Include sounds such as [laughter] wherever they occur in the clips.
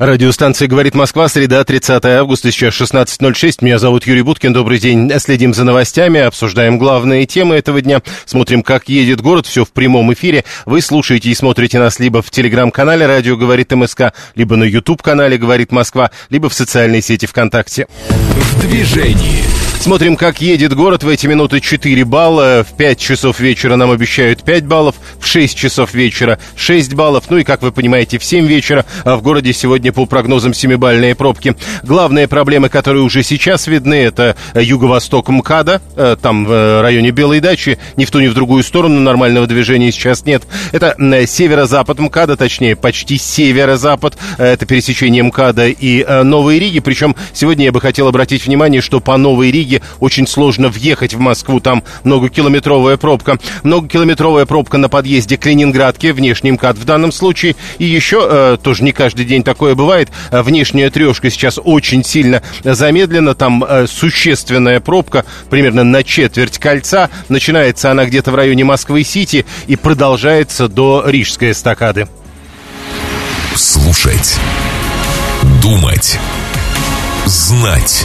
Радиостанция «Говорит Москва», среда, 30 августа, сейчас 16.06. Меня зовут Юрий Буткин, добрый день. Следим за новостями, обсуждаем главные темы этого дня. Смотрим, как едет город, все в прямом эфире. Вы слушаете и смотрите нас либо в телеграм-канале «Радио говорит МСК», либо на YouTube-канале «Говорит Москва», либо в социальной сети ВКонтакте. В движении. Смотрим, как едет город. В эти минуты 4 балла. В 5 часов вечера нам обещают 5 баллов. В 6 часов вечера 6 баллов. Ну и, как вы понимаете, в 7 вечера а в городе сегодня по прогнозам 7-бальные пробки. Главные проблемы, которые уже сейчас видны, это юго-восток МКАДа. Э, там в районе Белой дачи. Ни в ту, ни в другую сторону нормального движения сейчас нет. Это северо-запад МКАДа, точнее, почти северо-запад. Это пересечение МКАДа и э, Новой Риги. Причем сегодня я бы хотел обратить внимание, что по Новой Риге Риге очень сложно въехать в Москву. Там многокилометровая пробка. Многокилометровая пробка на подъезде к Ленинградке, внешний МКАД в данном случае. И еще, э, тоже не каждый день такое бывает, э, внешняя трешка сейчас очень сильно замедлена. Там э, существенная пробка, примерно на четверть кольца. Начинается она где-то в районе Москвы-Сити и продолжается до Рижской эстакады. Слушать. Думать. Знать.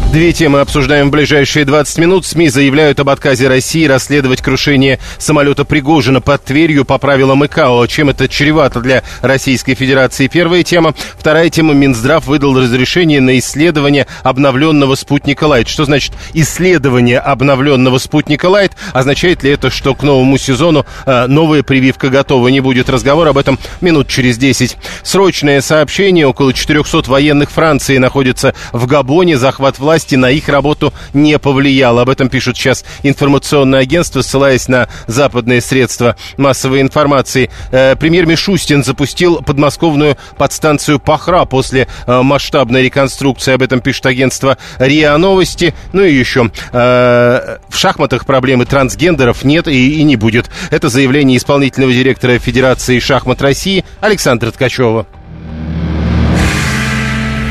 Две темы обсуждаем в ближайшие 20 минут. СМИ заявляют об отказе России расследовать крушение самолета Пригожина под Тверью по правилам ИКАО. Чем это чревато для Российской Федерации? Первая тема. Вторая тема. Минздрав выдал разрешение на исследование обновленного спутника Лайт. Что значит исследование обновленного спутника Лайт? Означает ли это, что к новому сезону э, новая прививка готова? Не будет разговора об этом минут через 10. Срочное сообщение. Около 400 военных Франции находятся в Габоне. Захват власти власти на их работу не повлияло. Об этом пишут сейчас информационное агентство, ссылаясь на западные средства массовой информации. Э, премьер Мишустин запустил подмосковную подстанцию Пахра после э, масштабной реконструкции. Об этом пишет агентство РИА Новости. Ну и еще э, в шахматах проблемы трансгендеров нет и, и не будет. Это заявление исполнительного директора Федерации шахмат России Александра Ткачева.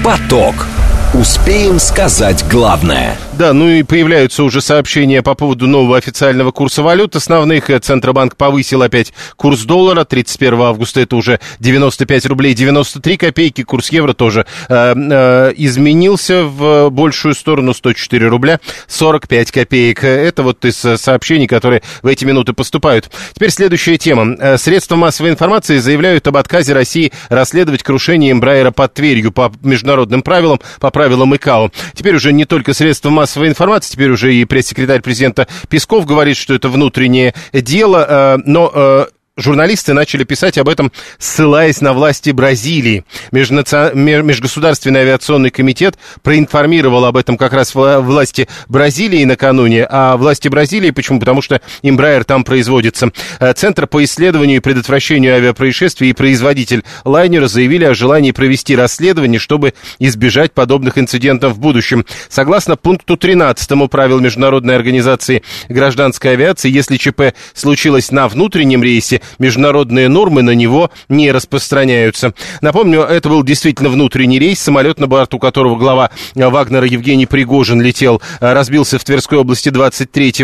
Поток. Успеем сказать главное – да, ну и появляются уже сообщения по поводу нового официального курса валют основных. Центробанк повысил опять курс доллара. 31 августа это уже 95 рублей 93 копейки. Курс евро тоже э, э, изменился в большую сторону 104 рубля 45 копеек. Это вот из сообщений, которые в эти минуты поступают. Теперь следующая тема. Э, средства массовой информации заявляют об отказе России расследовать крушение Эмбрайера под Тверью по международным правилам, по правилам ИКАО. Теперь уже не только средства массовой массовой информации, теперь уже и пресс-секретарь президента Песков говорит, что это внутреннее дело, э, но э, журналисты начали писать об этом, ссылаясь на власти Бразилии. Межнаци... Межгосударственный авиационный комитет проинформировал об этом как раз власти Бразилии накануне. А власти Бразилии почему? Потому что Embraer там производится. Э, Центр по исследованию и предотвращению авиапроисшествий и производитель лайнера заявили о желании провести расследование, чтобы избежать подобных инцидентов в будущем. Согласно пункту 13 правил Международной организации гражданской авиации, если ЧП случилось на внутреннем рейсе, международные нормы на него не распространяются. Напомню, это был действительно внутренний рейс, самолет, на борту которого глава Вагнера Евгений Пригожин летел, разбился в Тверской области 23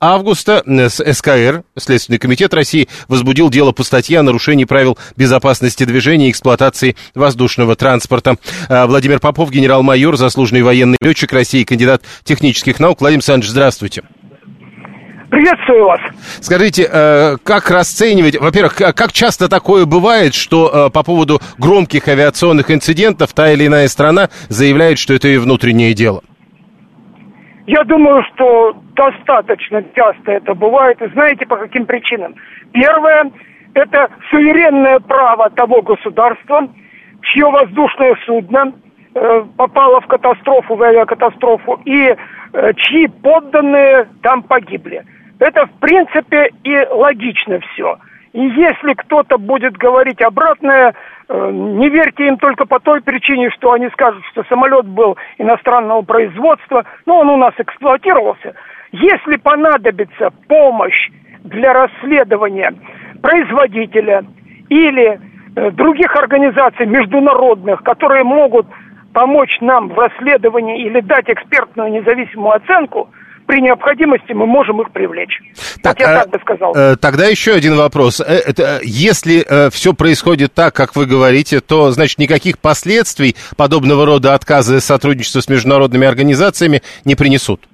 августа. СКР, Следственный комитет России, возбудил дело по статье о нарушении правил безопасности движения и эксплуатации воздушного транспорта. Владимир Попов, генерал-майор, заслуженный военный летчик России, кандидат технических наук. Владимир Александрович, здравствуйте. Приветствую вас. Скажите, э, как расценивать, во-первых, как часто такое бывает, что э, по поводу громких авиационных инцидентов та или иная страна заявляет, что это и внутреннее дело? Я думаю, что достаточно часто это бывает. И знаете, по каким причинам? Первое – это суверенное право того государства, чье воздушное судно э, попало в катастрофу, в авиакатастрофу, и чьи подданные там погибли. Это, в принципе, и логично все. И если кто-то будет говорить обратное, э, не верьте им только по той причине, что они скажут, что самолет был иностранного производства, но он у нас эксплуатировался. Если понадобится помощь для расследования производителя или э, других организаций международных, которые могут помочь нам в расследовании или дать экспертную независимую оценку, при необходимости мы можем их привлечь. Так, вот я а, так бы сказал. Э, тогда еще один вопрос. Э, это, если э, все происходит так, как вы говорите, то, значит, никаких последствий подобного рода отказы сотрудничества с международными организациями не принесут?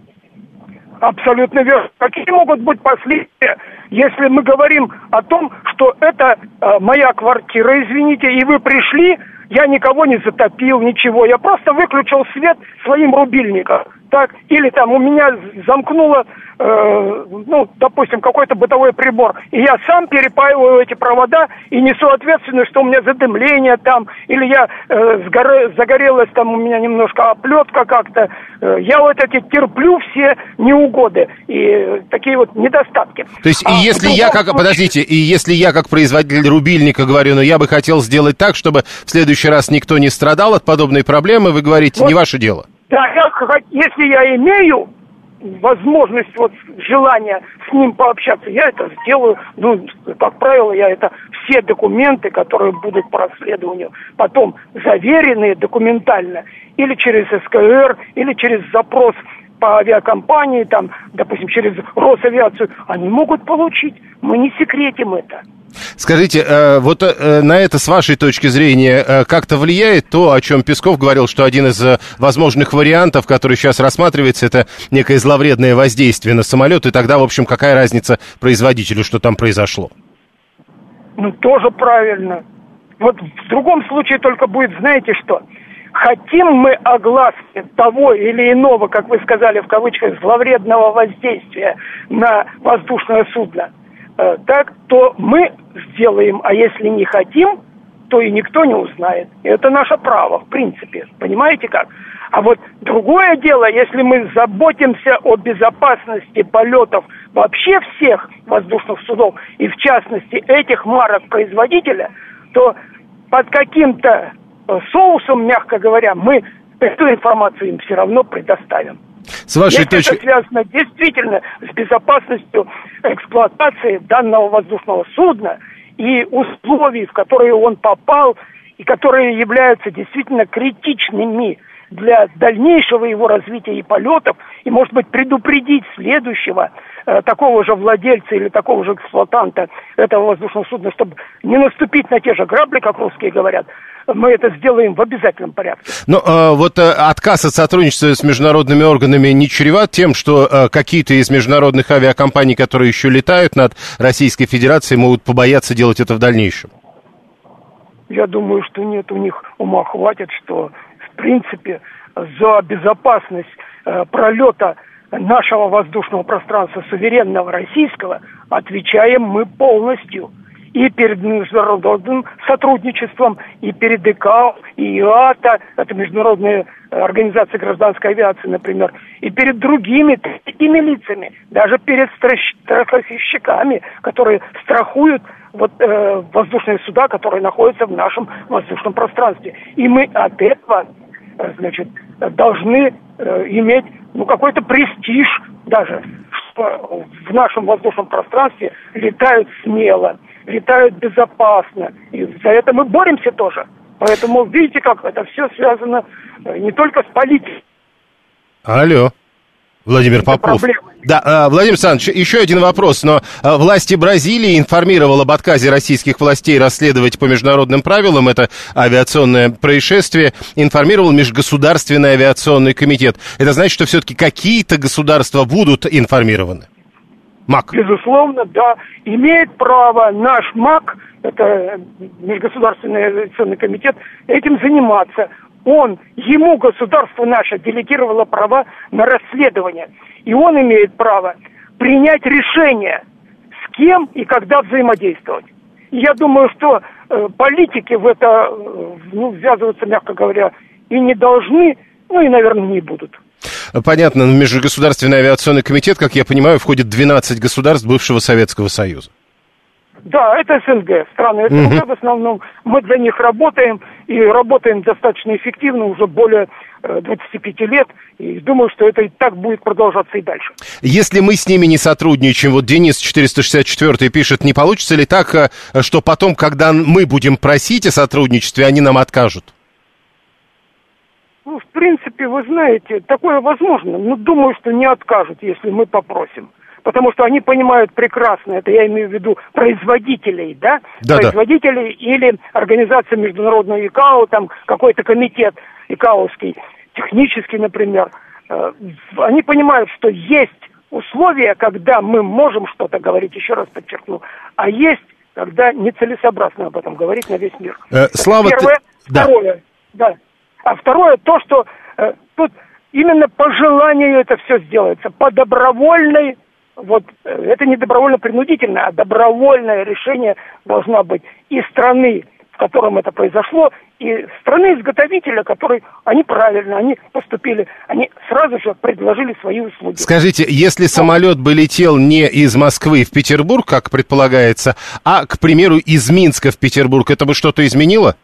Абсолютно верно. Какие могут быть последствия, если мы говорим о том, что это э, моя квартира, извините, и вы пришли, я никого не затопил, ничего. Я просто выключил свет своим рубильником. Так, или там у меня замкнуло, э, ну, допустим, какой-то бытовой прибор, и я сам перепаиваю эти провода и несу ответственность, что у меня задымление там, или я э, сгоре, загорелась там у меня немножко оплетка как-то. Э, я вот эти терплю все неугоды и такие вот недостатки. То есть, а, и если я как, случае... подождите, и если я как производитель рубильника говорю, ну, я бы хотел сделать так, чтобы в следующий раз никто не страдал от подобной проблемы, вы говорите, вот. не ваше дело. Да, я, если я имею возможность, вот желание с ним пообщаться, я это сделаю. Ну, как правило, я это все документы, которые будут по расследованию, потом заверенные документально, или через СКР, или через запрос по авиакомпании, там, допустим, через Росавиацию, они могут получить. Мы не секретим это. Скажите, э, вот э, на это с вашей точки зрения э, как-то влияет то, о чем Песков говорил, что один из возможных вариантов, который сейчас рассматривается, это некое зловредное воздействие на самолет, и тогда, в общем, какая разница производителю, что там произошло? Ну, тоже правильно. Вот в другом случае только будет, знаете что, хотим мы огласки того или иного, как вы сказали в кавычках, зловредного воздействия на воздушное судно – Э, так, то мы сделаем, а если не хотим, то и никто не узнает. И это наше право, в принципе. Понимаете как? А вот другое дело, если мы заботимся о безопасности полетов вообще всех воздушных судов, и в частности этих марок производителя, то под каким-то э, соусом, мягко говоря, мы эту информацию им все равно предоставим. С вашей Если точки... это связано действительно с безопасностью эксплуатации данного воздушного судна и условий, в которые он попал, и которые являются действительно критичными для дальнейшего его развития и полетов, и, может быть, предупредить следующего э, такого же владельца или такого же эксплуатанта этого воздушного судна, чтобы не наступить на те же грабли, как русские говорят, мы это сделаем в обязательном порядке. Но э, вот э, отказ от сотрудничества с международными органами не чреват тем, что э, какие-то из международных авиакомпаний, которые еще летают над Российской Федерацией, могут побояться делать это в дальнейшем? Я думаю, что нет, у них ума хватит, что в принципе за безопасность э, пролета нашего воздушного пространства суверенного российского отвечаем мы полностью – и перед международным сотрудничеством, и перед ИКАО, и ИАТА, это международная организация гражданской авиации, например, и перед другими такими лицами, даже перед страховщиками, которые страхуют вот, э, воздушные суда, которые находятся в нашем воздушном пространстве. И мы от этого, э, значит, должны э, иметь ну, какой-то престиж даже, что в нашем воздушном пространстве летают смело, летают безопасно. И за это мы боремся тоже. Поэтому видите, как это все связано э, не только с политикой. Алло. Владимир Попов. Да, э, Владимир Александрович, еще один вопрос. Но э, власти Бразилии информировал об отказе российских властей расследовать по международным правилам это авиационное происшествие. Информировал Межгосударственный авиационный комитет. Это значит, что все-таки какие-то государства будут информированы? МАК. Безусловно, да. Имеет право наш МАК, это Межгосударственный авиационный комитет, этим заниматься. Он, ему государство наше делегировало права на расследование. И он имеет право принять решение, с кем и когда взаимодействовать. И я думаю, что э, политики в это э, ну, ввязываться, мягко говоря, и не должны, ну и, наверное, не будут. Понятно, в Межгосударственный авиационный комитет, как я понимаю, входит 12 государств бывшего Советского Союза. Да, это СНГ страны. Это уже в основном мы для них работаем и работаем достаточно эффективно уже более э, 25 лет. И думаю, что это и так будет продолжаться и дальше. Если мы с ними не сотрудничаем, вот Денис 464 пишет, не получится ли так, э, что потом, когда мы будем просить о сотрудничестве, они нам откажут? Ну, в принципе, вы знаете, такое возможно. Но думаю, что не откажут, если мы попросим. Потому что они понимают прекрасно, это я имею в виду производителей, да? Да-да. Производителей или организация международного ИКАО, там какой-то комитет ИКАОский, технический, например. Э, Они понимают, что есть условия, когда мы можем что-то говорить, еще раз подчеркну, а есть, когда нецелесообразно об этом говорить на весь мир. Э, Слава, ты- Первое. Да. Второе. Да. А второе то, что э, тут именно по желанию это все сделается, по добровольной, вот э, это не добровольно-принудительное, а добровольное решение должно быть и страны, в котором это произошло, и страны-изготовителя, которые, они правильно, они поступили, они сразу же предложили свои услуги. Скажите, если самолет бы летел не из Москвы в Петербург, как предполагается, а, к примеру, из Минска в Петербург, это бы что-то изменило?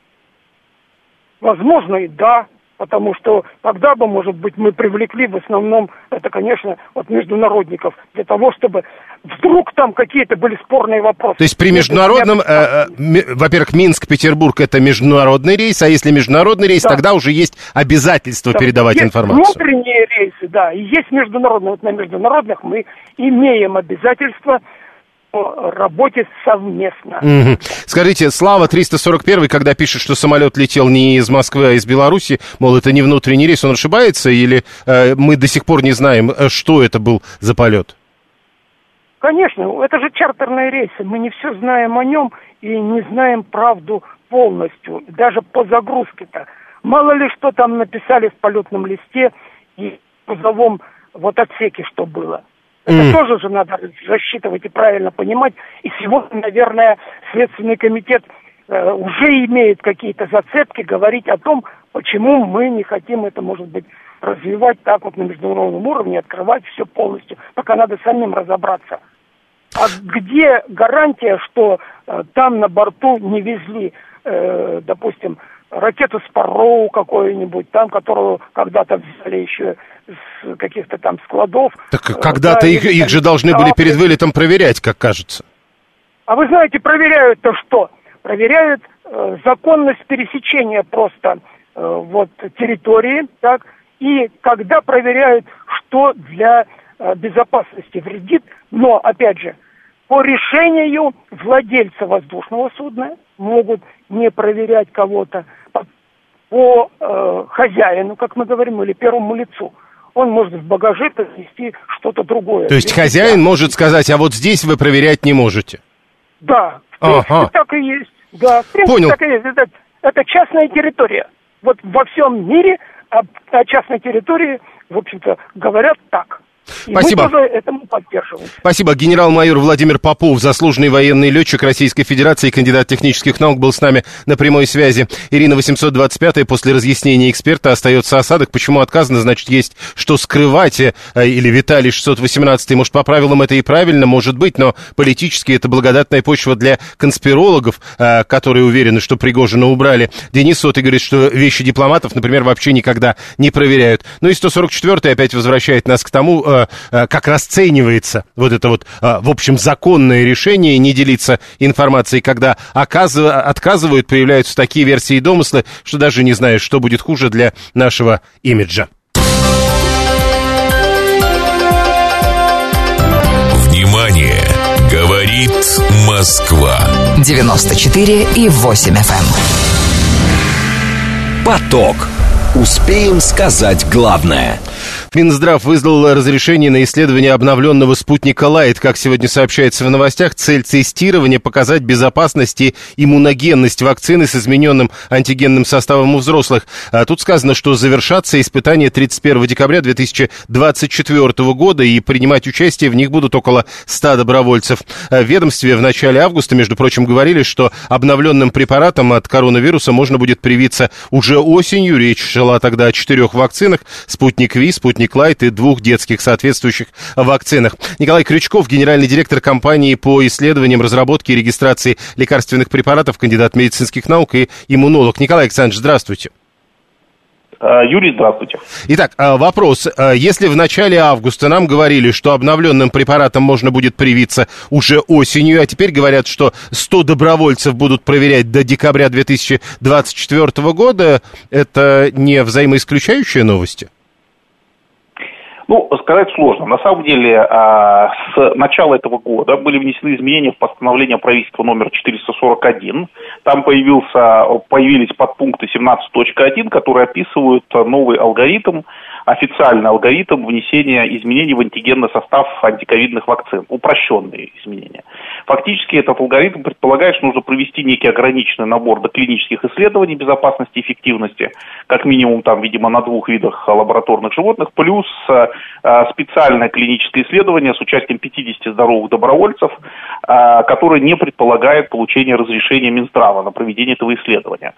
Возможно, и да, потому что тогда бы, может быть, мы привлекли в основном, это, конечно, вот международников, для того, чтобы вдруг там какие-то были спорные вопросы. То есть при международном, э, э, во-первых, Минск-Петербург это международный рейс, а если международный рейс, Да. тогда уже есть обязательство Да, передавать есть информацию. внутренние рейсы, да, и есть международные. Вот на международных мы имеем обязательства по работе совместно. Мгм. Скажите, Слава 341, когда пишет, что самолет летел не из Москвы, а из Беларуси, мол, это не внутренний рейс, он ошибается, или э, мы до сих пор не знаем, э, что это был за полет? Конечно, это же чартерные рейсы. Мы не все знаем о нем и не знаем правду полностью, даже по загрузке-то. Мало ли что там написали в полетном листе и в грузовом вот отсеке, что было. Это Мгм. тоже же надо рассчитывать и правильно понимать. И сегодня, наверное, Следственный комитет э, уже имеет какие-то зацепки говорить о том, почему мы не хотим это, может быть, развивать так вот на международном уровне, открывать все полностью, пока надо самим разобраться. А где гарантия, что э, там на борту не везли, э, допустим, ракету Спарроу какую-нибудь, там, которую когда-то взяли еще с каких-то там складов. Так Э, когда-то да, их, или их же должны были перед вылетом проверять, как кажется. А вы знаете, проверяют-то что? Проверяют э, законность пересечения просто э, вот территории, так, и когда проверяют, что для э, безопасности вредит, но, опять же, по решению владельца воздушного судна могут не проверять кого-то по, по э, хозяину, как мы говорим, или первому лицу. Он может в багаже принести что-то другое. То есть Для хозяин себя. может сказать, а вот здесь вы проверять не можете. Да, в принципе, Ага. так и есть. Да, в принципе, Понял. так и есть. Это, это частная территория. Вот во всем мире о, о частной территории, в общем-то, говорят так. И Спасибо. мы тоже этому поддерживаем. Спасибо. Генерал-майор Владимир Попов, заслуженный военный летчик Российской Федерации, кандидат технических наук, был с нами на прямой связи. Ирина 825 после разъяснения эксперта остается осадок. Почему отказано? Значит, есть что скрывать. Э, Или Виталий 618, может, по правилам это и правильно, может быть, но политически это благодатная почва для конспирологов, э, которые уверены, что Пригожина убрали. Денис Сотый говорит, что вещи дипломатов, например, вообще никогда не проверяют. Ну и 144 опять возвращает нас к тому, э, как расценивается вот это вот, э, в общем, законное решение не делиться информацией, когда оказыв- отказывают, появляются такие версии и домыслы, что даже не знаешь, что будет хуже для нашего имиджа. Внимание! Говорит Москва. 94 и 8 FM. Поток. Успеем сказать главное. Минздрав выдал разрешение на исследование обновленного спутника Лайт. Как сегодня сообщается в новостях, цель тестирования показать безопасность и иммуногенность вакцины с измененным антигенным составом у взрослых. А тут сказано, что завершатся испытания 31 декабря 2024 года и принимать участие в них будут около 100 добровольцев. А В ведомстве в начале августа, между прочим, говорили, что обновленным препаратом от коронавируса можно будет привиться уже осенью. Речь шла тогда о четырех вакцинах. Спутник Ви, спутник «Спутник Лайт» и двух детских соответствующих вакцинах. Николай Крючков, генеральный директор компании по исследованиям, разработке и регистрации лекарственных препаратов, кандидат медицинских наук и иммунолог. Николай Александрович, здравствуйте. Э, Юрий, здравствуйте. Итак, э, вопрос. Э, если в начале августа нам говорили, что обновленным препаратом можно будет привиться уже осенью, а теперь говорят, что 100 добровольцев будут проверять до декабря 2024 года, это не взаимоисключающие новости? Ну, сказать сложно. На самом деле, а, с начала этого года были внесены изменения в постановление правительства номер 441. Там появился, появились подпункты 17.1, которые описывают новый алгоритм официальный алгоритм внесения изменений в антигенный состав антиковидных вакцин, упрощенные изменения. Фактически этот алгоритм предполагает, что нужно провести некий ограниченный набор доклинических исследований безопасности и эффективности, как минимум там, видимо, на двух видах лабораторных животных, плюс э, специальное клиническое исследование с участием 50 здоровых добровольцев, э, которое не предполагает получение разрешения Минздрава на проведение этого исследования.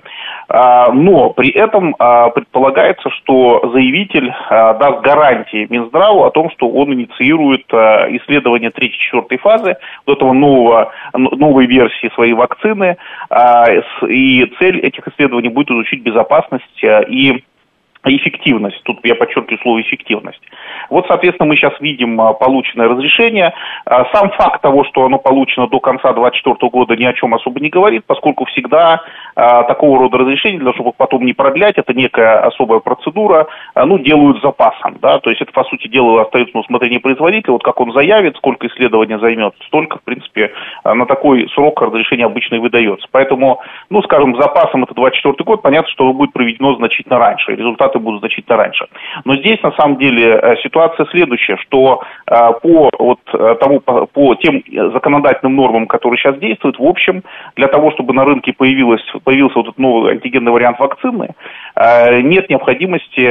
Э, но при этом э, предполагается, что заявитель Э, даст гарантии Минздраву о том, что он инициирует э, исследование третьей-четвертой фазы вот этого нового, новой версии своей вакцины, э, и цель этих исследований будет изучить безопасность и эффективность. Тут я подчеркиваю слово эффективность. Вот, соответственно, мы сейчас видим а, полученное разрешение. А, сам факт того, что оно получено до конца 2024 года, ни о чем особо не говорит, поскольку всегда а, такого рода разрешения, для того, чтобы потом не продлять, это некая особая процедура, ну, делают запасом, да, то есть это, по сути дела, остается на усмотрение производителя, вот как он заявит, сколько исследования займет, столько, в принципе, на такой срок разрешения обычно и выдается. Поэтому, ну, скажем, запасом это 2024 год, понятно, что будет проведено значительно раньше, результат результаты будут значительно раньше. Но здесь на самом деле э, ситуация следующая, что э, по вот э, тому, по, по тем законодательным нормам, которые сейчас действуют, в общем, для того, чтобы на рынке появилось, появился вот этот новый антигенный вариант вакцины, нет необходимости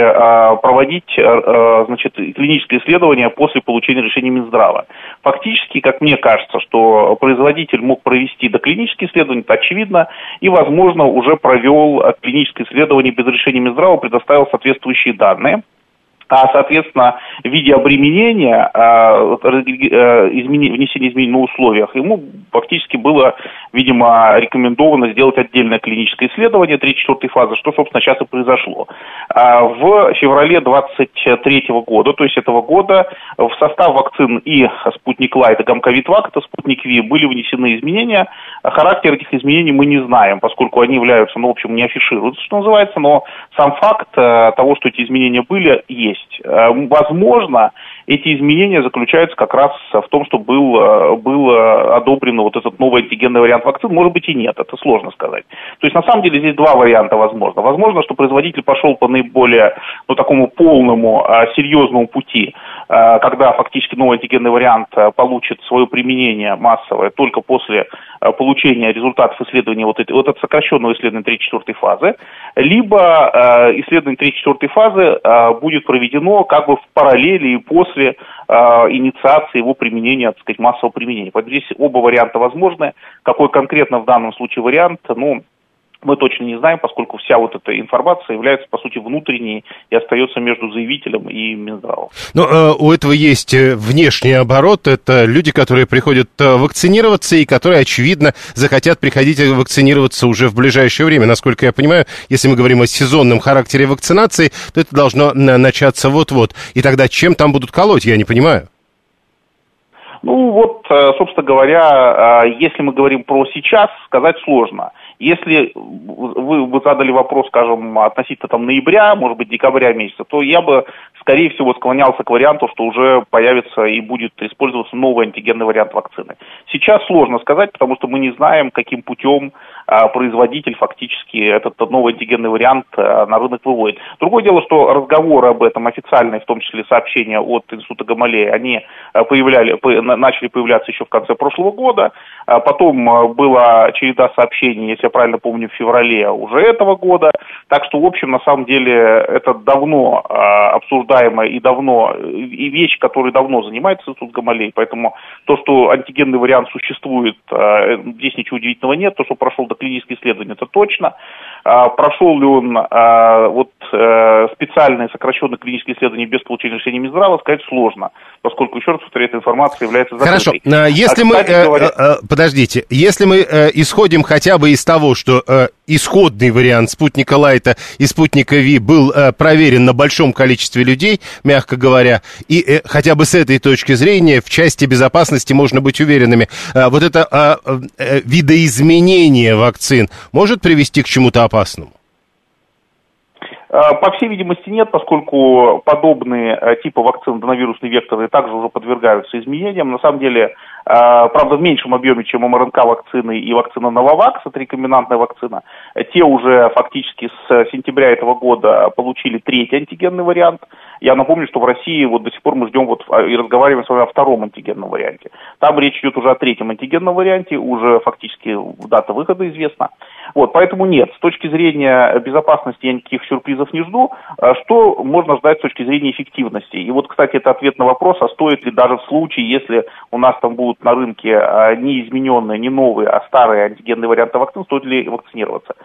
проводить значит, клиническое исследование после получения решения Минздрава. Фактически, как мне кажется, что производитель мог провести доклинические исследования, это очевидно, и, возможно, уже провел клиническое исследование без решения Минздрава, предоставил соответствующие данные а, соответственно, в виде обременения, а, э, измени, внесения изменений на условиях, ему фактически было, видимо, рекомендовано сделать отдельное клиническое исследование 3-4 фазы, что, собственно, сейчас и произошло. А, в феврале 23 года, то есть этого года, в состав вакцин и Спутник Лайт, и Гамковид Вак, это Спутник Ви, были внесены изменения. Характер этих изменений мы не знаем, поскольку они являются, ну, в общем, не афишируются, что называется, но сам факт э, того, что эти изменения были, есть есть. Э, возможно, эти изменения заключаются как раз в том, что был, э, был э, одобрен вот этот новый антигенный вариант вакцин. Может быть и нет, это сложно сказать. То есть на самом деле здесь два варианта возможно. Возможно, что производитель пошел по наиболее ну, такому полному, серьезному пути, когда фактически новый антигенный вариант получит свое применение массовое только после получения результатов исследования вот, этой, вот этого сокращенного исследования 3-4 фазы, либо исследование 3-4 фазы будет проведено как бы в параллели и после после э, инициации его применения, так сказать, массового применения. Поэтому здесь оба варианта возможны. Какой конкретно в данном случае вариант, ну, мы точно не знаем, поскольку вся вот эта информация является, по сути, внутренней и остается между заявителем и Минздравом. Но э, у этого есть э, внешний оборот. Это люди, которые приходят э, вакцинироваться и которые, очевидно, захотят приходить вакцинироваться уже в ближайшее время. Насколько я понимаю, если мы говорим о сезонном характере вакцинации, то это должно начаться вот-вот. И тогда чем там будут колоть, я не понимаю. Ну вот, э, собственно говоря, если мы говорим про сейчас, сказать сложно. Если вы бы задали вопрос, скажем, относительно там ноября, может быть, декабря месяца, то я бы, скорее всего, склонялся к варианту, что уже появится и будет использоваться новый антигенный вариант вакцины. Сейчас сложно сказать, потому что мы не знаем, каким путем производитель фактически этот новый антигенный вариант а, на рынок выводит. Другое дело, что разговоры об этом официальные, в том числе сообщения от Института Гамалея, они а, появляли, начали появляться еще в конце прошлого года. Потом была череда сообщений, если я правильно помню, в феврале уже этого года. Так что, в общем, на самом деле, это давно обсуждаемая и давно, и вещь, которой давно занимается Институт Гамалей. Поэтому то, что антигенный вариант существует, здесь ничего удивительного нет. То, что прошел до клиническое исследование, это точно. А, прошел ли он а, вот э, специальное сокращенное клиническое исследование без получения решения Минздрава, сказать сложно, поскольку, еще раз повторяю, эта информация является закрытой. Хорошо, если а, мы, кстати, говоря... Э, э, подождите, если мы исходим хотя бы из того, что исходный вариант спутника Лайта и спутника Ви был проверен на большом количестве людей, мягко говоря, и хотя бы с этой точки зрения в части безопасности можно быть уверенными, вот это видоизменение вакцин может привести к чему-то опасному? Э, по всей видимости нет, поскольку подобные э, типы вакцин, аденовирусные векторы, также уже подвергаются изменениям. На самом деле, э, правда, в меньшем объеме, чем МРНК-вакцины и вакцина Нововакс, это рекомендантная вакцина. Те уже фактически с сентября этого года получили третий антигенный вариант. Я напомню, что в России вот до сих пор мы ждем вот и разговариваем с вами о втором антигенном варианте. Там речь идет уже о третьем антигенном варианте, уже фактически дата выхода известна. Вот, поэтому нет, с точки зрения безопасности я никаких сюрпризов не жду. А что можно ждать с точки зрения эффективности? И вот, кстати, это ответ на вопрос, а стоит ли даже в случае, если у нас там будут на рынке а, не измененные, не новые, а старые антигенные варианты вакцин, стоит ли вакцинироваться?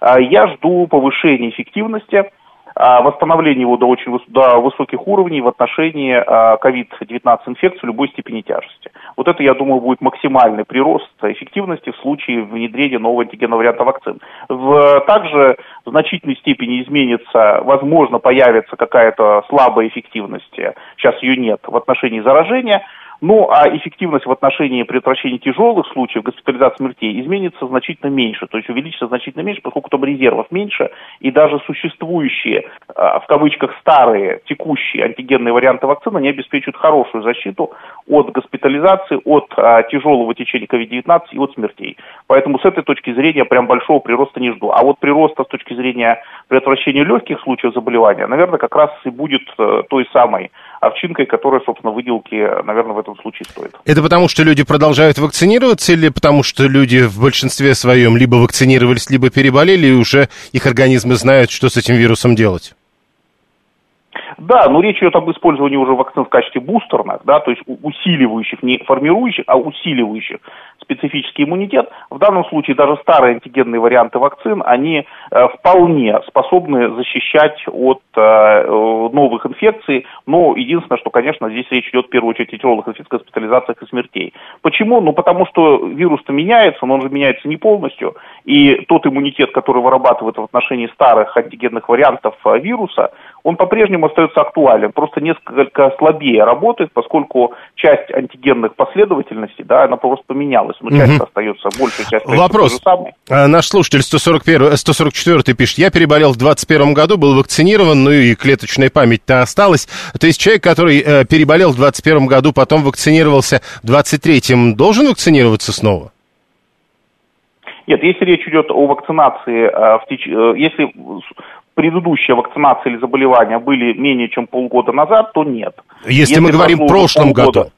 А, я жду повышения эффективности восстановление его до очень до высоких уровней в отношении COVID-19 инфекции любой степени тяжести. Вот это, я думаю, будет максимальный прирост эффективности в случае внедрения нового антигенного варианта вакцин. В, также в значительной степени изменится, возможно, появится какая-то слабая эффективность, сейчас ее нет, в отношении заражения, ну, а эффективность в отношении предотвращения тяжелых случаев госпитализации смертей изменится значительно меньше, то есть увеличится значительно меньше, поскольку там резервов меньше, и даже существующие, в кавычках, старые, текущие антигенные варианты вакцины, они обеспечивают хорошую защиту от госпитализации, от а, тяжелого течения COVID-19 и от смертей. Поэтому с этой точки зрения прям большого прироста не жду. А вот прироста с точки зрения предотвращения легких случаев заболевания, наверное, как раз и будет э, той самой овчинкой, которая, собственно, выделки, наверное, в этом случае стоит. Это потому, что люди продолжают вакцинироваться или потому, что люди в большинстве своем либо вакцинировались, либо переболели, и уже их организмы знают, что с этим вирусом делать? Да, но речь идет об использовании уже вакцин в качестве бустерных, да, то есть усиливающих, не формирующих, а усиливающих специфический иммунитет. В данном случае даже старые антигенные варианты вакцин, они э, вполне способны защищать от э, новых инфекций, но единственное, что, конечно, здесь речь идет в первую очередь о тяжелых инфекциях, госпитализациях и смертей. Почему? Ну, потому что вирус-то меняется, но он же меняется не полностью, и тот иммунитет, который вырабатывает в отношении старых антигенных вариантов э, вируса, он по-прежнему остается актуален, просто несколько слабее работает, поскольку часть антигенных последовательностей, да, она просто поменялась, но часть угу. остается, большая часть Вопрос. А, наш слушатель 141, 144 пишет, я переболел в 21 году, был вакцинирован, ну и клеточная память-то осталась. То есть человек, который э, переболел в 21 году, потом вакцинировался в 23-м, должен вакцинироваться снова? Нет, если речь идет о вакцинации, э. Э, если предыдущая вакцинация или заболевания были менее чем полгода назад, то нет. Если, если мы говорим в прошлом полгода, году.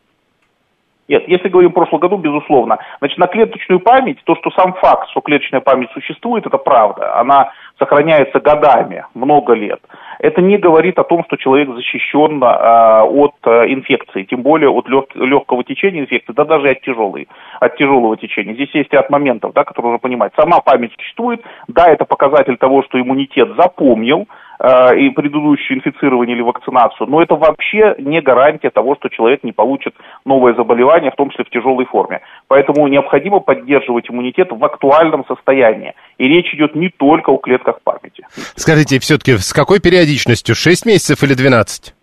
Нет, если говорим в прошлом году, безусловно. Значит, на клеточную память, то, что сам факт, что клеточная память существует, это правда. Она сохраняется годами, много лет. Это не говорит о том, что человек защищен э, от э, инфекции, тем более от лег, легкого течения инфекции, да даже от тяжелой, от тяжелого течения. Здесь есть ряд моментов, да, которые нужно понимать. Сама память существует, да, это показатель того, что иммунитет запомнил, Э, и предыдущее инфицирование или вакцинацию, но это вообще не гарантия того, что человек не получит новое заболевание, в том числе в тяжелой форме. Поэтому необходимо поддерживать иммунитет в актуальном состоянии. И речь идет не только о клетках памяти. Скажите, все-таки с какой периодичностью? 6 месяцев или 12?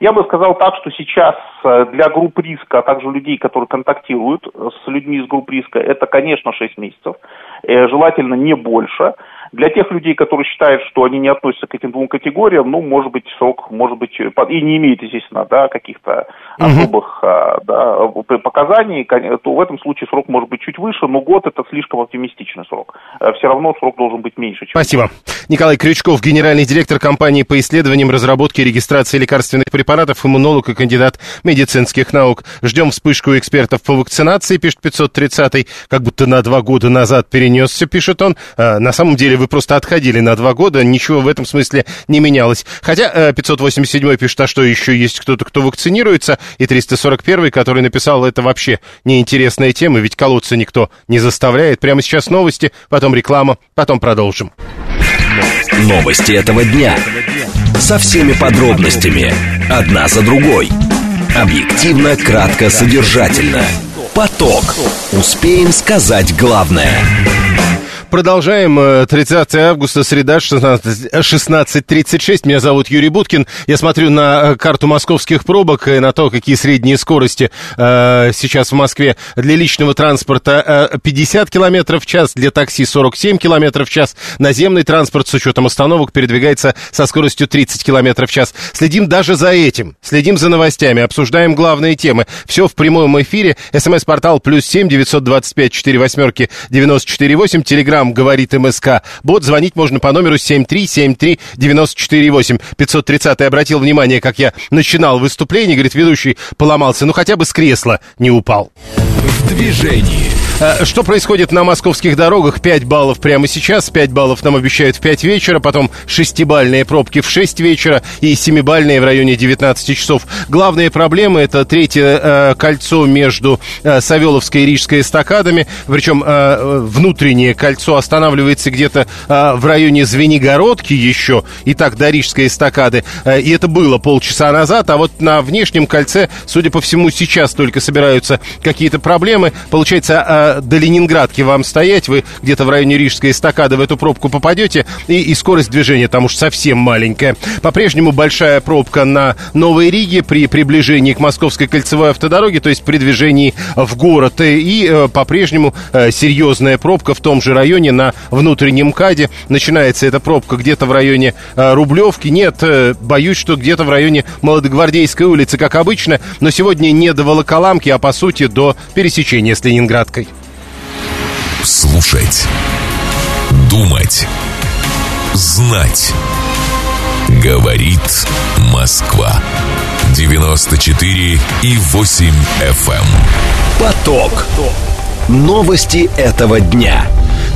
Я бы сказал так, что сейчас э, для групп риска, а также людей, которые контактируют с людьми из групп риска, это, конечно, 6 месяцев, э, желательно не больше. Для тех людей, которые считают, что они не относятся к этим двум категориям, ну, может быть, срок, может быть, и не имеет, естественно, да, каких-то особых угу. да, показаний, то в этом случае срок может быть чуть выше, но год это слишком оптимистичный срок. Э, Все равно срок должен быть меньше. Чем Спасибо. Николай Крючков, генеральный директор компании по исследованиям, разработке и регистрации лекарственных препаратов, иммунолог и кандидат медицинских наук. Ждем вспышку экспертов по вакцинации, пишет 530-й, как будто на два года назад перенесся, пишет он. А, на самом деле вы просто отходили на два года, ничего в этом смысле не менялось. Хотя 587 пишет, а что еще есть кто-то, кто вакцинируется, и 341, который написал, это вообще неинтересная тема, ведь колоться никто не заставляет. Прямо сейчас новости, потом реклама, потом продолжим. Новости этого дня. Со всеми подробностями. Одна за другой. Объективно, кратко, содержательно. Поток. Успеем сказать главное. Продолжаем. 30 августа, среда, 16.36. Меня зовут Юрий Буткин. Я смотрю на э, карту московских пробок и на то, какие средние скорости э, сейчас в Москве. Для личного транспорта э, 50 км в час, для такси 47 км в час. Наземный транспорт с учетом остановок передвигается со скоростью 30 км в час. Следим даже за этим. Следим за новостями, обсуждаем главные темы. Все в прямом эфире. СМС-портал плюс семь девятьсот двадцать пять четыре восьмерки девяносто четыре восемь. Телеграмм говорит МСК. Бот звонить можно по номеру 7373948. 530 обратил внимание, как я начинал выступление. Говорит, ведущий поломался. Ну, хотя бы с кресла не упал. В движении. А, Что происходит на московских дорогах? 5 баллов прямо сейчас, 5 баллов нам обещают в 5 вечера, потом 6-бальные пробки в 6 вечера и 7-бальные в районе 19 часов. Главные проблемы это третье э, кольцо между э, Савеловской и Рижской эстакадами, причем э, внутреннее кольцо останавливается где-то э, в районе Звенигородки еще, и так до Рижской эстакады, Э, и это было полчаса назад, а вот на внешнем кольце, судя по всему, сейчас только собираются какие-то проблемы. Получается, э, до Ленинградки вам стоять, вы где-то в районе Рижской эстакады в эту пробку попадете, и, и скорость движения там уж совсем маленькая. По-прежнему большая пробка на Новой Риге при приближении к Московской кольцевой автодороге, то есть при движении в город. И э, по-прежнему э, серьезная пробка в том же районе на внутреннем КАДе. Начинается эта пробка где-то в районе э, Рублевки. Нет, э, боюсь, что где-то в районе Молодогвардейской улицы, как обычно, но сегодня не до Волоколамки, а по сути до пересечения с Ленинградкой. Слушать. Думать. Знать. Говорит Москва. 94 и 8 FM. Поток. Новости этого дня.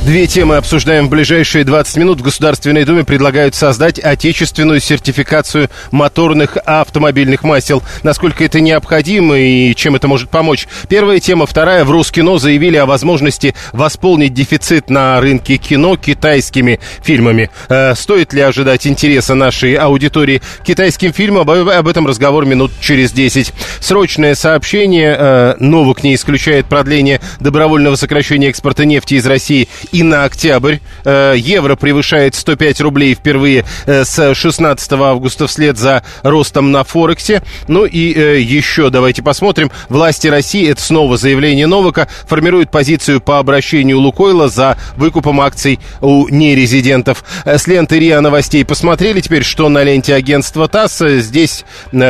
Две темы обсуждаем в ближайшие 20 минут. В Государственной Думе предлагают создать отечественную сертификацию моторных автомобильных масел. Насколько это необходимо и чем это может помочь? Первая тема. Вторая. В Роскино заявили о возможности восполнить дефицит на рынке кино китайскими фильмами. Э, стоит ли ожидать интереса нашей аудитории китайским фильмам? Об, об этом разговор минут через 10. Срочное сообщение. Э, Новок не исключает продление добровольного сокращения экспорта нефти из России на октябрь. Э, евро превышает 105 рублей впервые э, с 16 августа вслед за ростом на Форексе. Ну и э, еще давайте посмотрим. Власти России, это снова заявление Новака, формируют позицию по обращению Лукойла за выкупом акций у нерезидентов. С ленты РИА новостей посмотрели теперь, что на ленте агентства ТАСС. Здесь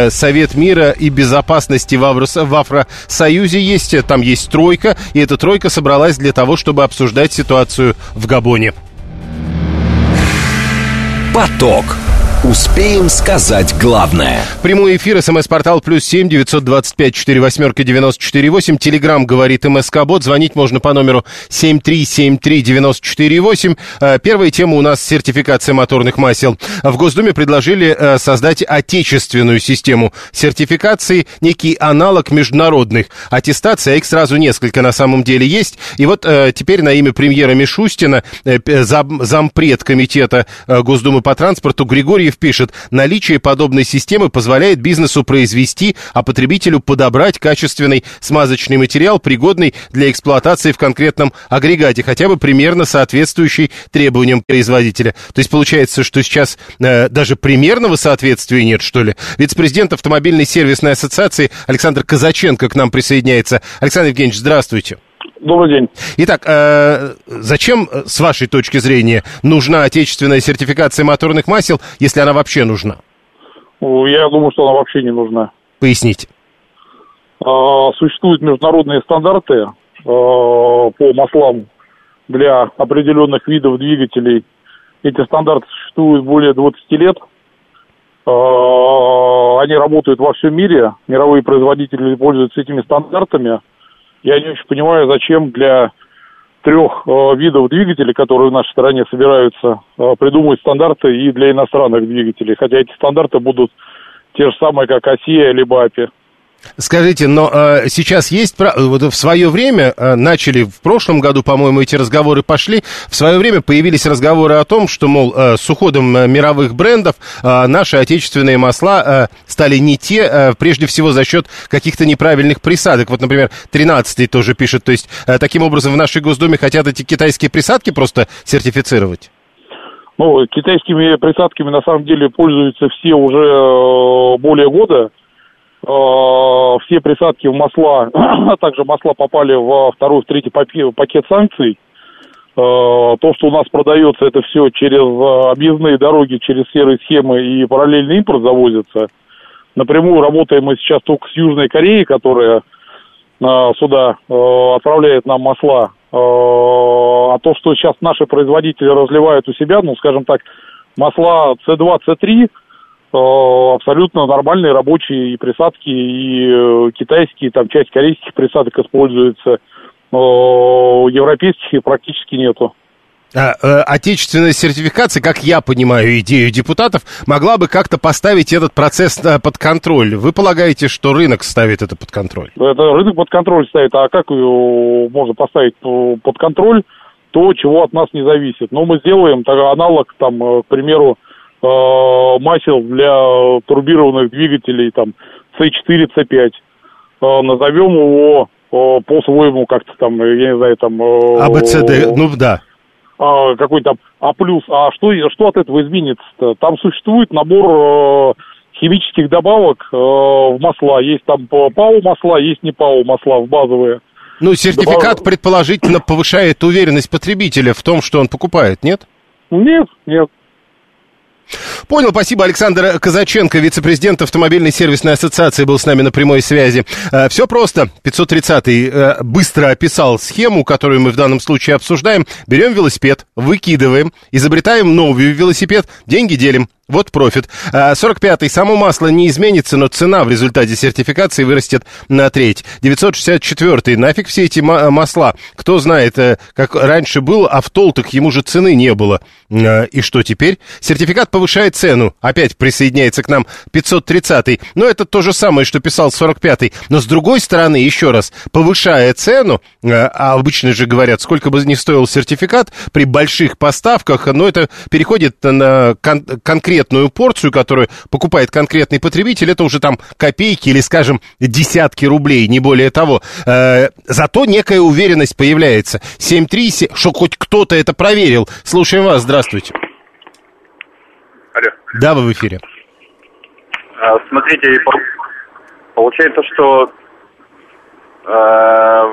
Совет мира и безопасности в, Аврос- Афросоюзе есть. Там есть тройка, и эта тройка собралась для того, чтобы обсуждать ситуацию в Габоне. Поток. Успеем сказать главное. Прямой эфир, смс-портал плюс семь девятьсот двадцать пять четыре восьмерки девяносто четыре восемь. Телеграмм говорит МСК Бот. Звонить можно по номеру семь три семь три девяносто четыре восемь. Э, Первая тема у нас сертификация моторных масел. В Госдуме предложили э, создать отечественную систему сертификации, некий аналог международных аттестаций, а их сразу несколько на самом деле есть. И вот э, теперь на имя премьера Мишустина, зампред комитета Госдумы по транспорту Григорьев пишет, наличие подобной системы позволяет бизнесу произвести, а потребителю подобрать качественный смазочный материал, пригодный для эксплуатации в конкретном агрегате, хотя бы примерно соответствующий требованиям производителя. То есть получается, что сейчас э, даже примерного соответствия нет, что ли? Вице-президент автомобильной сервисной ассоциации Александр Казаченко к нам присоединяется. Александр Евгеньевич, здравствуйте. Добрый день. Итак, э, зачем, э, с вашей точки зрения, нужна отечественная сертификация моторных масел, если она вообще нужна? Ну, Я думаю, что она вообще не нужна. Поясните. А, Существуют международные стандарты а, по маслам для определенных видов двигателей. Эти стандарты существуют более 20 лет. А, Они работают во всем мире. Мировые производители пользуются этими стандартами. Я не очень понимаю, зачем для трех э, видов двигателей, которые в нашей стране собираются э, придумывать стандарты и для иностранных двигателей. Хотя эти стандарты будут те же самые, как ОСИА либо АПИ. Скажите, но э, сейчас есть, вот в свое время, э, начали в прошлом году, по-моему, эти разговоры пошли, в свое время появились разговоры о том, что, мол, э, с уходом э, мировых брендов э, наши отечественные масла э, стали не те, э, прежде всего за счет каких-то неправильных присадок. Вот, например, 13-й тоже пишет, то есть э, таким образом в нашей Госдуме хотят эти китайские присадки просто сертифицировать? Ну, китайскими присадками на самом деле пользуются все уже э, более года. Э, все присадки в масла, [clears throat] а также масла попали во второй, в третий пакет санкций. Э, то, что у нас продается, это все через э, объездные дороги, через серые схемы и параллельный импорт завозится. Напрямую работаем мы сейчас только с Южной Кореей, которая сюда отправляет нам масла. А то, что сейчас наши производители разливают у себя, ну, скажем так, масла C2, C3, Э, абсолютно нормальные рабочие и присадки, и э, китайские, там часть корейских присадок используется, европейских практически нету. А, э, отечественная сертификация, как я понимаю идею депутатов, могла бы как-то поставить этот процесс э, под контроль. Вы полагаете, что рынок ставит это под контроль? Это рынок под контроль ставит. А как можно поставить под контроль то, чего от нас не зависит? Ну, мы сделаем аналог, там, к примеру, масел для турбированных двигателей там C4, C5. Э, назовем его э, по-своему как-то там, я не знаю, там... АБЦД, ну да. Какой там А+. А что, что от этого изменится-то? Там существует набор химических добавок в масла. Есть там ПАУ масла, есть не ПАУ масла в базовые. Ну, сертификат Добав... предположительно повышает уверенность потребителя в том, что он покупает, нет? Нет, нет. Понял, спасибо. Александр Казаченко, вице-президент автомобильной сервисной ассоциации, был с нами на прямой связи. Э, Все просто. 530-й э, быстро описал схему, которую мы в данном случае обсуждаем. Берем велосипед, выкидываем, изобретаем новый велосипед, деньги делим. Вот профит. 45-й. А, само масло не изменится, но цена в результате сертификации вырастет на треть. 964-й. Нафиг все эти масла. Кто знает, э, как раньше был, а в толтах ему же цены не было. А, и что теперь? Сертификат повышает цену. Опять присоединяется к нам 530-й. Но это то же самое, что писал 45-й. Но с другой стороны, еще раз, повышая цену, а, а обычно же говорят, сколько бы ни стоил сертификат, при больших поставках, но это переходит на кон- конкретно конкретную порцию, которую покупает конкретный потребитель, это уже там копейки или, скажем, десятки рублей, не более того. Э, зато некая уверенность появляется. 7-3, что хоть кто-то это проверил. Слушаем вас, здравствуйте. Алло. Да, вы в эфире. А, смотрите, получается, что э,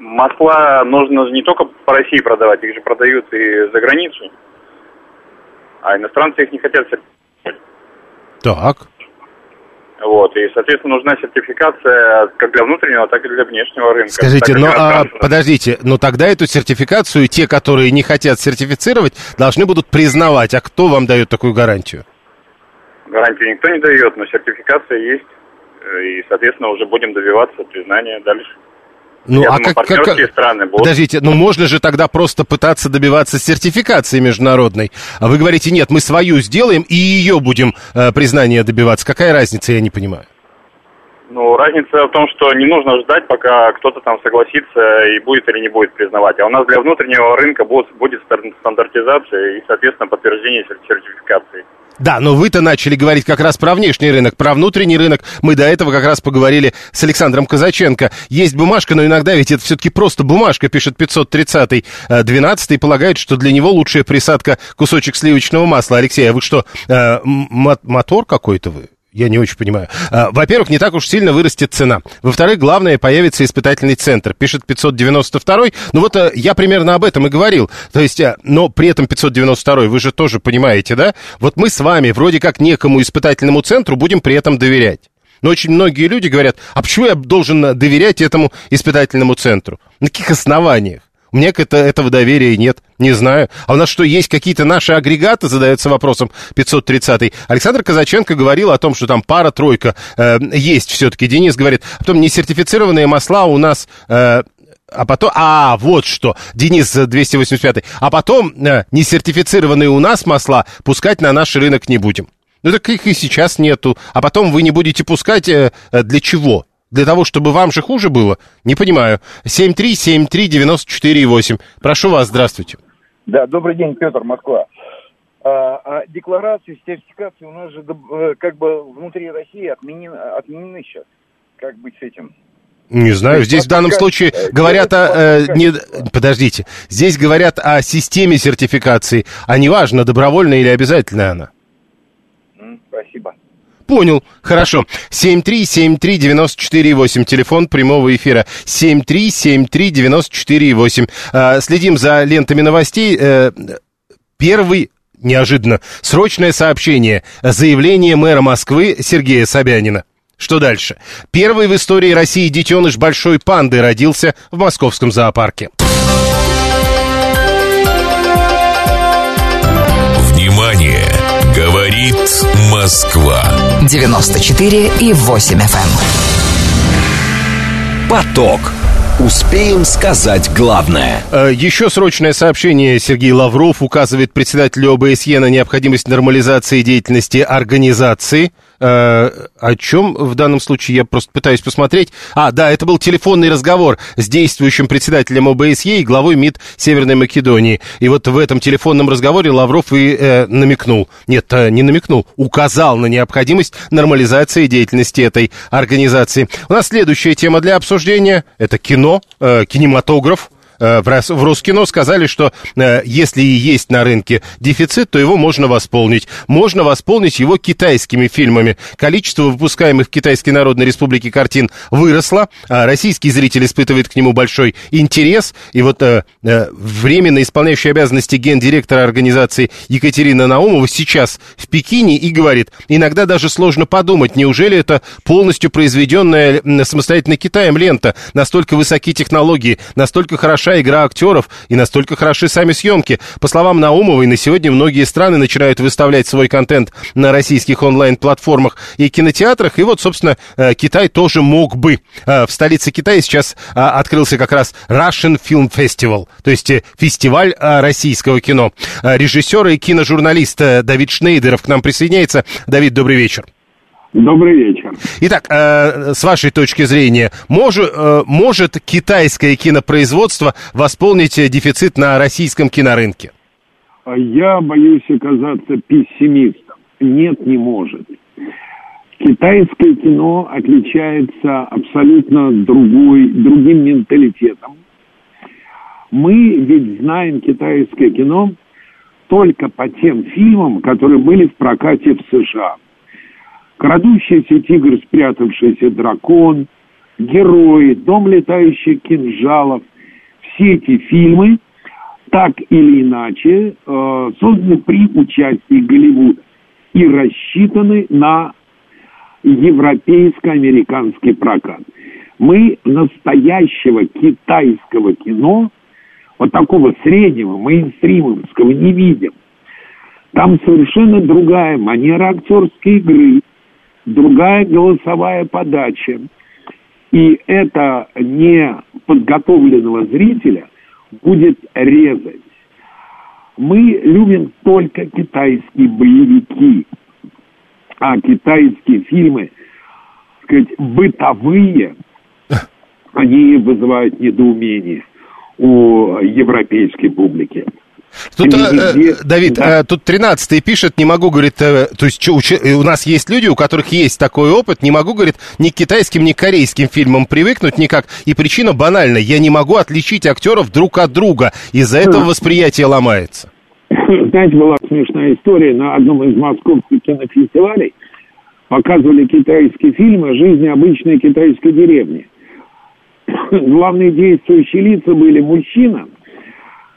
масла нужно не только по России продавать, их же продают и за границу а иностранцы их не хотят сертифицировать. Так. Вот, и, соответственно, нужна сертификация как для внутреннего, так и для внешнего рынка. Скажите, ну, а, подождите, но тогда эту сертификацию те, которые не хотят сертифицировать, должны будут признавать. А кто вам дает такую гарантию? Гарантию никто не дает, но сертификация есть. Э, и, соответственно, уже будем добиваться признания дальше. Ну, Я а думаю, как, как, страны будут. Подождите, ну можно же тогда просто пытаться добиваться сертификации международной. А вы говорите, нет, мы свою сделаем и ее будем э, признания добиваться. Какая разница, я не понимаю. Ну, разница в том, что не нужно ждать, пока кто-то там согласится и будет или не будет признавать. А у нас для внутреннего рынка будет стандартизация и, соответственно, подтверждение сертификации. Да, но вы-то начали говорить как раз про внешний рынок, про внутренний рынок. Мы до этого как раз поговорили с Александром Казаченко. Есть бумажка, но иногда ведь это все-таки просто бумажка, пишет 530-й. 12-й полагает, что для него лучшая присадка кусочек сливочного масла. Алексей, а вы что, э, мотор какой-то вы? Я не очень понимаю. А, во-первых, не так уж сильно вырастет цена. Во-вторых, главное, появится испытательный центр. Пишет 592. Ну вот э, я примерно об этом и говорил. То есть, э, но при этом 592, вы же тоже понимаете, да? Вот мы с вами вроде как некому испытательному центру будем при этом доверять. Но очень многие люди говорят, а почему я должен доверять этому испытательному центру? На каких основаниях? У меня это, этого доверия нет, не знаю. А у нас что, есть какие-то наши агрегаты, задается вопросом 530-й. Александр Казаченко говорил о том, что там пара-тройка э, есть все-таки. Денис говорит, а потом несертифицированные масла у нас... Э, а потом, а, вот что, Денис 285, а потом э, несертифицированные у нас масла пускать на наш рынок не будем. Ну так их и сейчас нету. А потом вы не будете пускать э, э, для чего? Для того, чтобы вам же хуже было? Не понимаю. 7373948. Прошу вас, здравствуйте. Да, добрый день, Петр, Москва. А, а декларации, сертификации у нас же э, как бы внутри России отменены, отменены сейчас. Как быть с этим? Не знаю, здесь в данном случае говорят о... Э, не, подождите, здесь говорят о системе сертификации, а неважно, добровольная или обязательная она. Спасибо. Понял, хорошо. 7373948, телефон прямого эфира. 7373948. А, следим за лентами новостей. Э, первый неожиданно срочное сообщение. Заявление мэра Москвы Сергея Собянина. Что дальше? Первый в истории России детеныш большой панды родился в московском зоопарке. Внимание! Говорит Москва. 94 и 8 FM. эм. Поток. Успеем сказать главное. Э, Еще срочное сообщение. Сергей Лавров указывает председателю ОБСЕ на необходимость нормализации деятельности организации. Э, О чем в данном случае я просто пытаюсь посмотреть. А, да, это был телефонный разговор с действующим председателем ОБСЕ и главой МИД Северной Македонии. И вот в этом телефонном разговоре Лавров и э, намекнул. Нет, э, не намекнул, указал на необходимость нормализации деятельности этой организации. У нас следующая тема для обсуждения. Это кино, э, кинематограф. Э, в Рос- в Роскино сказали, что э, если и есть на рынке дефицит, то его можно восполнить. Можно восполнить его китайскими фильмами. Количество выпускаемых в Китайской Народной Республике картин выросло, а российский зритель испытывает к нему большой интерес. И вот э, временно исполняющая обязанности гендиректора организации Екатерина Наумова сейчас в Пекине и говорит, иногда даже сложно подумать, неужели это полностью произведенная самостоятельно Китаем лента, настолько высокие технологии, настолько хороша игра актеров и настолько хороши сами съемки. По словам Наумовой, на сегодня многие страны начинают выставлять свой контент на российских онлайн-платформах и кинотеатрах, и вот, собственно, э, Китай тоже мог бы. Э, В столице Китая сейчас а, открылся как раз Russian Film Festival, то есть э, фестиваль российского кино. Режиссер и киножурналист э, Давид Шнейдеров к нам присоединяется. Давид, добрый вечер. Добрый вечер. Итак, э, с вашей точки зрения, может, э, может китайское кинопроизводство восполнить э, дефицит на российском кинорынке? Я боюсь оказаться пессимистом. Нет, не может. Китайское кино отличается абсолютно другой, другим менталитетом. Мы ведь знаем китайское кино только по тем фильмам, которые были в прокате в США. «Крадущийся тигр, спрятавшийся дракон», «Герои», «Дом летающих кинжалов». Все эти фильмы так или иначе э, созданы при участии Голливуда и рассчитаны на европейско-американский прокат. Мы настоящего китайского кино, вот такого среднего, мейнстримовского, не видим. Там совершенно другая манера актерской игры, другая голосовая подача. И это не подготовленного зрителя будет резать. Мы любим только китайские боевики, а китайские фильмы, так сказать, бытовые, они вызывают недоумение у европейской публики. Тут, э, Давид, Да. э, тут 13 пишет, не могу, говорит, э, то есть чё, э, у нас есть люди, у которых есть такой опыт, не могу, говорит, ни к китайским, ни к корейским фильмам привыкнуть никак, и причина банальна, я не могу отличить актеров друг от друга, из-за этого восприятие ломается. [laughs] Знаете, была смешная история. На одном из московских кинофестивалей показывали китайские фильмы о жизни обычной китайской деревни. [coughs] Главные действующие лица были мужчина,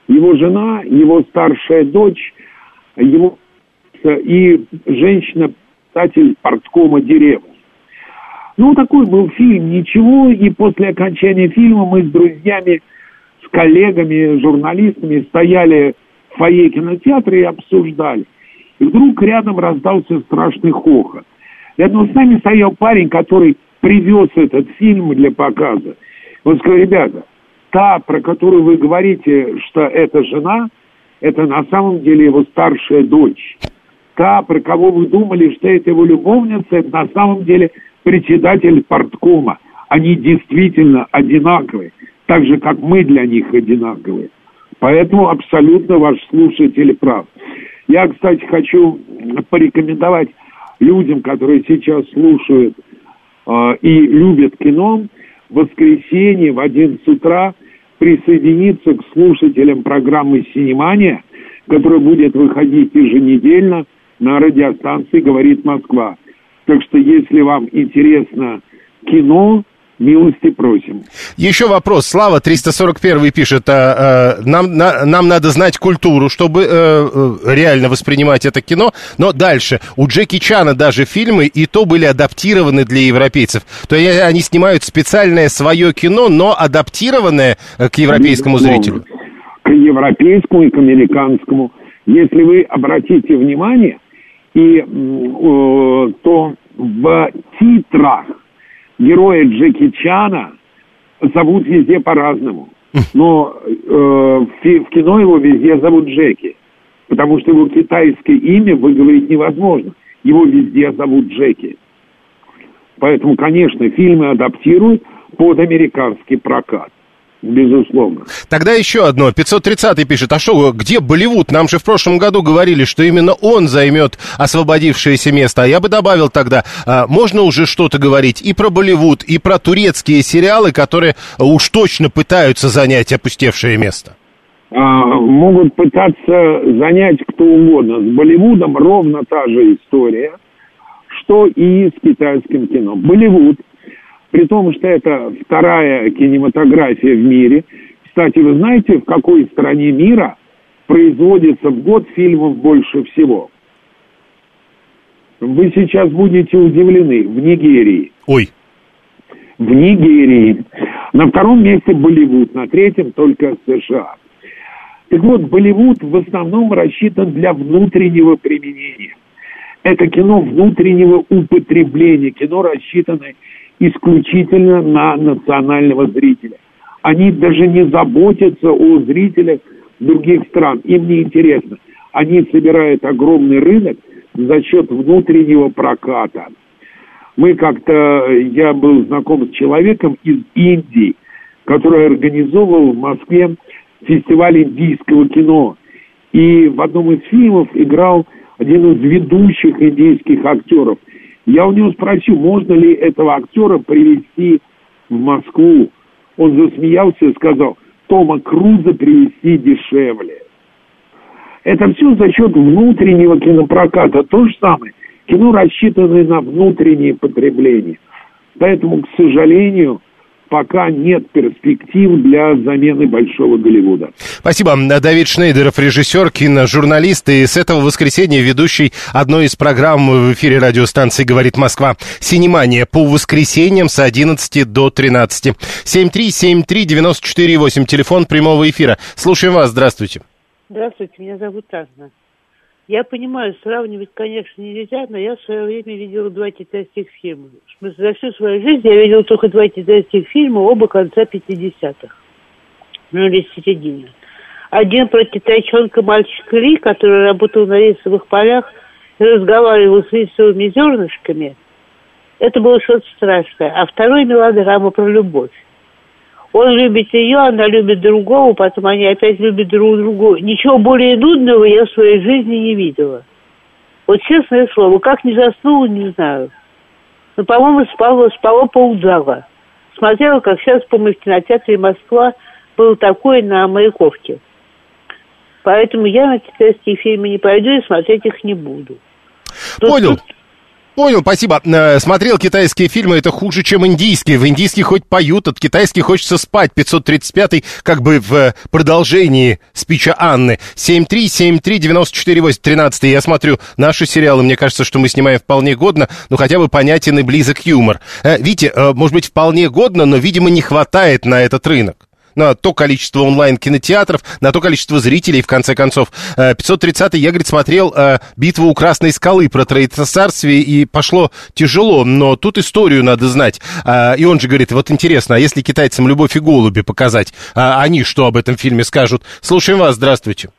его жена, его старшая дочь, его и женщина, писатель порткома деревни. Ну, такой был фильм, ничего, и после окончания фильма мы с друзьями, с коллегами, журналистами стояли в фойе кинотеатра и обсуждали. И вдруг рядом раздался страшный хохот. Рядом с нами стоял парень, который привез этот фильм для показа. Он сказал, ребята, та, про которую вы говорите, что это жена, это на самом деле его старшая дочь. Та, про кого вы думали, что это его любовница, это на самом деле председатель порткома. Они действительно одинаковые, так же, как мы для них одинаковые. Поэтому абсолютно ваш слушатель прав. Я, кстати, хочу порекомендовать людям, которые сейчас слушают э, и любят кино, в воскресенье в 11 утра присоединиться к слушателям программы «Синемания», которая будет выходить еженедельно на радиостанции «Говорит Москва». Так что, если вам интересно кино, милости просим. Еще вопрос. Слава 341 пишет, а, а, нам, на, нам надо знать культуру, чтобы а, реально воспринимать это кино. Но дальше. У Джеки Чана даже фильмы и то были адаптированы для европейцев. То есть они снимают специальное свое кино, но адаптированное к европейскому зрителю. К европейскому и к американскому. Если вы обратите внимание, и, э, то в титрах героя Джеки Чана зовут везде по-разному. Но э, в, в кино его везде зовут Джеки. Потому что его китайское имя выговорить невозможно. Его везде зовут Джеки. Поэтому, конечно, фильмы адаптируют под американский прокат безусловно. Тогда еще одно. 530 пишет, а что, где Болливуд? Нам же в прошлом году говорили, что именно он займет освободившееся место. А я бы добавил тогда, а, можно уже что-то говорить и про Болливуд, и про турецкие сериалы, которые уж точно пытаются занять опустевшее место. А, могут пытаться занять кто угодно. С Болливудом ровно та же история, что и с китайским кино. Болливуд – при том, что это вторая кинематография в мире. Кстати, вы знаете, в какой стране мира производится в год фильмов больше всего? Вы сейчас будете удивлены. В Нигерии. Ой. В Нигерии. На втором месте Болливуд, на третьем только США. Так вот, Болливуд в основном рассчитан для внутреннего применения. Это кино внутреннего употребления, кино рассчитанное исключительно на национального зрителя. Они даже не заботятся о зрителях других стран. Им не интересно. Они собирают огромный рынок за счет внутреннего проката. Мы как-то, я был знаком с человеком из Индии, который организовывал в Москве фестиваль индийского кино. И в одном из фильмов играл один из ведущих индийских актеров – я у него спросил, можно ли этого актера привести в Москву. Он засмеялся и сказал, Тома Круза привести дешевле. Это все за счет внутреннего кинопроката. То же самое. Кино рассчитано на внутреннее потребление. Поэтому, к сожалению, пока нет перспектив для замены Большого Голливуда. Спасибо. Давид Шнейдеров, режиссер, киножурналист и с этого воскресенья ведущий одной из программ в эфире радиостанции «Говорит Москва». «Синемания» по воскресеньям с 11 до 13. 7373948, телефон прямого эфира. Слушаем вас, здравствуйте. Здравствуйте, меня зовут Анна. Я понимаю, сравнивать, конечно, нельзя, но я в свое время видела два китайских фильма. В смысле, за всю свою жизнь я видела только два китайских фильма, оба конца 50-х. Ну, или середины. Один про китайчонка мальчика Ли, который работал на рисовых полях и разговаривал с рисовыми зернышками. Это было что-то страшное. А второй мелодрама про любовь. Он любит ее, она любит другого, потом они опять любят друг друга. Ничего более нудного я в своей жизни не видела. Вот честное слово, как не заснула, не знаю. Но, по-моему, спала, спала ползала. Смотрела, как сейчас, по-моему, в кинотеатре Москва был такой на Маяковке. Поэтому я на китайские фильмы не пойду и смотреть их не буду. Тут, Понял. Тут, Понял, спасибо. Э, смотрел китайские фильмы, это хуже, чем индийские. В индийских хоть поют, от китайских хочется спать. 535-й как бы в продолжении спича Анны. 7373948, Я смотрю наши сериалы, мне кажется, что мы снимаем вполне годно, ну хотя бы понятен и близок юмор. Э, Витя, э, может быть, вполне годно, но, видимо, не хватает на этот рынок. На то количество онлайн-кинотеатров, на то количество зрителей, в конце концов. 530-й я, говорит, смотрел «Битву у Красной скалы» про Троицарствие, и пошло тяжело, но тут историю надо знать. И он же говорит, вот интересно, а если китайцам «Любовь и голуби» показать, они что об этом фильме скажут? Слушаем вас, здравствуйте.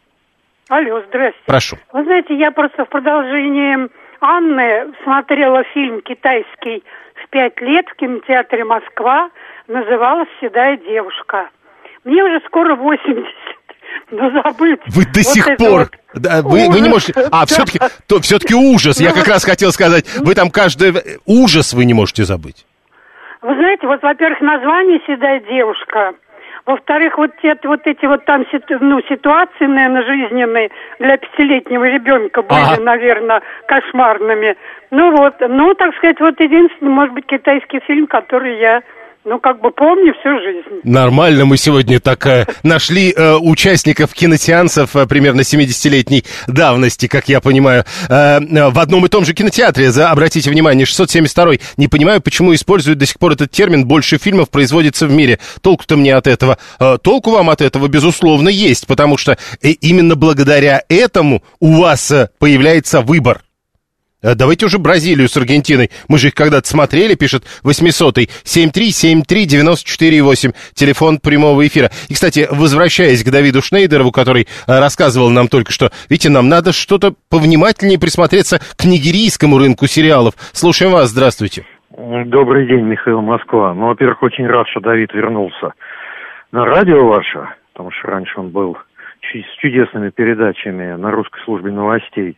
Алло, здрасте. Прошу. Вы знаете, я просто в продолжении Анны смотрела фильм китайский в пять лет в кинотеатре «Москва». Называлась «Седая девушка». Мне уже скоро 80 но забыть. Вы до вот сих пор. Вот да, вы, вы не можете. А, Да. все-таки, то, все-таки ужас. Я Ну, как раз хотел сказать, вы там каждый ужас вы не можете забыть. Вы знаете, вот, во-первых, название «Седая девушка», во-вторых, вот, те, вот эти вот там ну, ситуации, наверное, жизненные для пятилетнего ребенка были, Ага. наверное, кошмарными. Ну вот, ну, так сказать, вот единственный, может быть, китайский фильм, который я, ну, как бы помню всю жизнь. Нормально, мы сегодня так э, нашли э, участников киносеансов э, примерно 70-летней давности, как я понимаю, э, э, в одном и том же кинотеатре. За, обратите внимание, 672 Не понимаю, почему используют до сих пор этот термин «больше фильмов производится в мире». Толку-то мне от этого. Э, толку вам от этого, безусловно, есть, потому что э, именно благодаря этому у вас э, появляется выбор. Э, Давайте уже Бразилию с Аргентиной. Мы же их когда-то смотрели, пишет 800-й. 7373948, телефон прямого эфира. И, кстати, возвращаясь к Давиду Шнейдерову, который э, рассказывал нам только что, видите, нам надо что-то повнимательнее присмотреться к нигерийскому рынку сериалов. Слушаем вас, здравствуйте. Добрый день, Михаил Москва. Ну, во-первых, очень рад, что Давид вернулся на радио ваше, потому что раньше он был с чудесными передачами на русской службе новостей.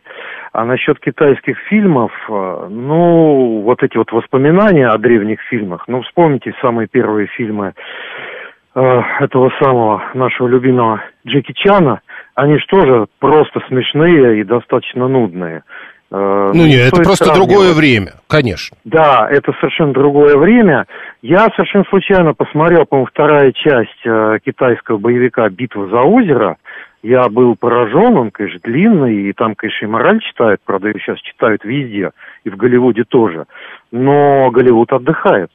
А насчет китайских фильмов, э, ну, вот эти вот воспоминания о древних фильмах, ну, вспомните самые первые фильмы э, этого самого нашего любимого Джеки Чана, они же тоже просто смешные и достаточно нудные. Э, Ну, нет, это просто сравнивать. другое время, конечно. Да, это совершенно другое время. Я совершенно случайно посмотрел, по-моему, вторая часть э, китайского боевика «Битва за озеро». Я был поражен, он, конечно, длинный, и там, конечно, и мораль читают, правда, ее сейчас читают везде, и в Голливуде тоже. Но Голливуд отдыхает.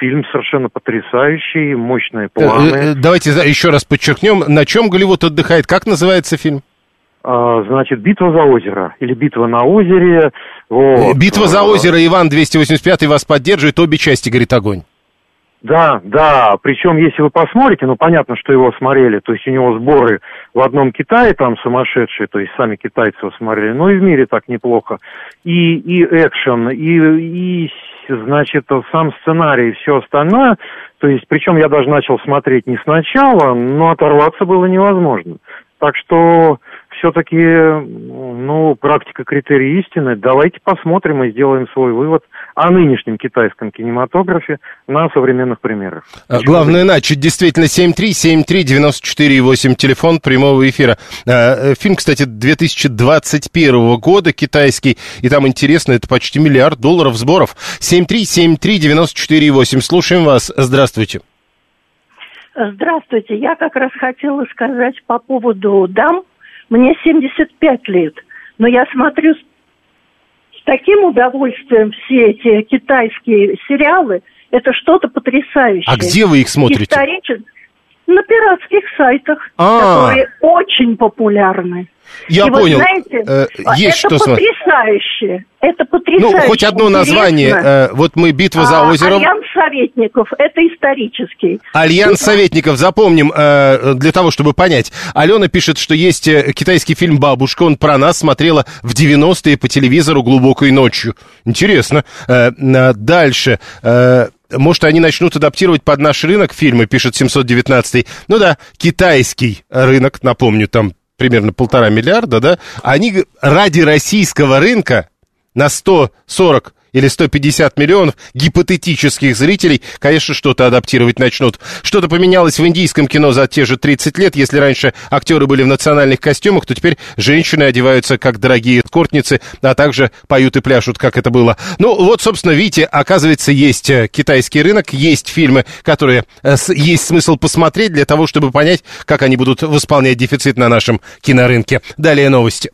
Фильм совершенно потрясающий, мощные Э, планы. э, Давайте за- еще раз подчеркнем, на чем Голливуд отдыхает. Как называется фильм? А, значит, «Битва за озеро» или «Битва на озере». Вот. Битва за Э, озеро, Иван 285 вас поддерживает, обе части, говорит огонь. Да, да, причем если вы посмотрите, ну понятно, что его смотрели, то есть у него сборы в одном Китае там сумасшедшие, то есть сами китайцы его смотрели, но и в мире так неплохо. И, и экшен, и, и, значит, сам сценарий и все остальное, то есть, причем я даже начал смотреть не сначала, но оторваться было невозможно. Так что все-таки, ну, практика критерий истины. Давайте посмотрим и сделаем свой вывод о нынешнем китайском кинематографе на современных примерах. А, Главное начать. Действительно, 7373948, телефон прямого эфира. А, э, Фильм, кстати, 2021 года, китайский. И там интересно, это почти миллиард долларов сборов. 7373948. Слушаем вас. Здравствуйте. Здравствуйте. Я как раз хотела сказать по поводу дам. Мне 75 лет, но я смотрю с таким удовольствием все эти китайские сериалы. Это что-то потрясающее. А где вы их смотрите? Историчес- На пиратских сайтах, А. которые очень популярны. Я И понял. знаете, Э, есть это что потрясающе. Это Ну, потрясающе. хоть одно название. интересно. э, Вот мы «Битва за А, озером». Альянс советников. Это исторический. Альянс советников, запомним, э, для того, чтобы понять. Алена пишет, что есть э, китайский фильм «Бабушка», он про нас смотрела в 90-е по телевизору глубокой ночью. Интересно. Дальше. Может, они начнут адаптировать под наш рынок фильмы, пишет 719 Ну да, китайский рынок, напомню, там примерно полтора миллиарда, да, они ради российского рынка на 140 или 150 миллионов гипотетических зрителей, конечно, что-то адаптировать начнут. Что-то поменялось в индийском кино за те же 30 лет. Если раньше актеры были в национальных костюмах, то теперь женщины одеваются как дорогие эскортницы, а также поют и пляшут, как это было. Ну, вот, собственно, видите, оказывается, есть э, китайский рынок, есть фильмы, которые э, есть смысл посмотреть для того, чтобы понять, как они будут восполнять дефицит на нашем кинорынке. Далее новости.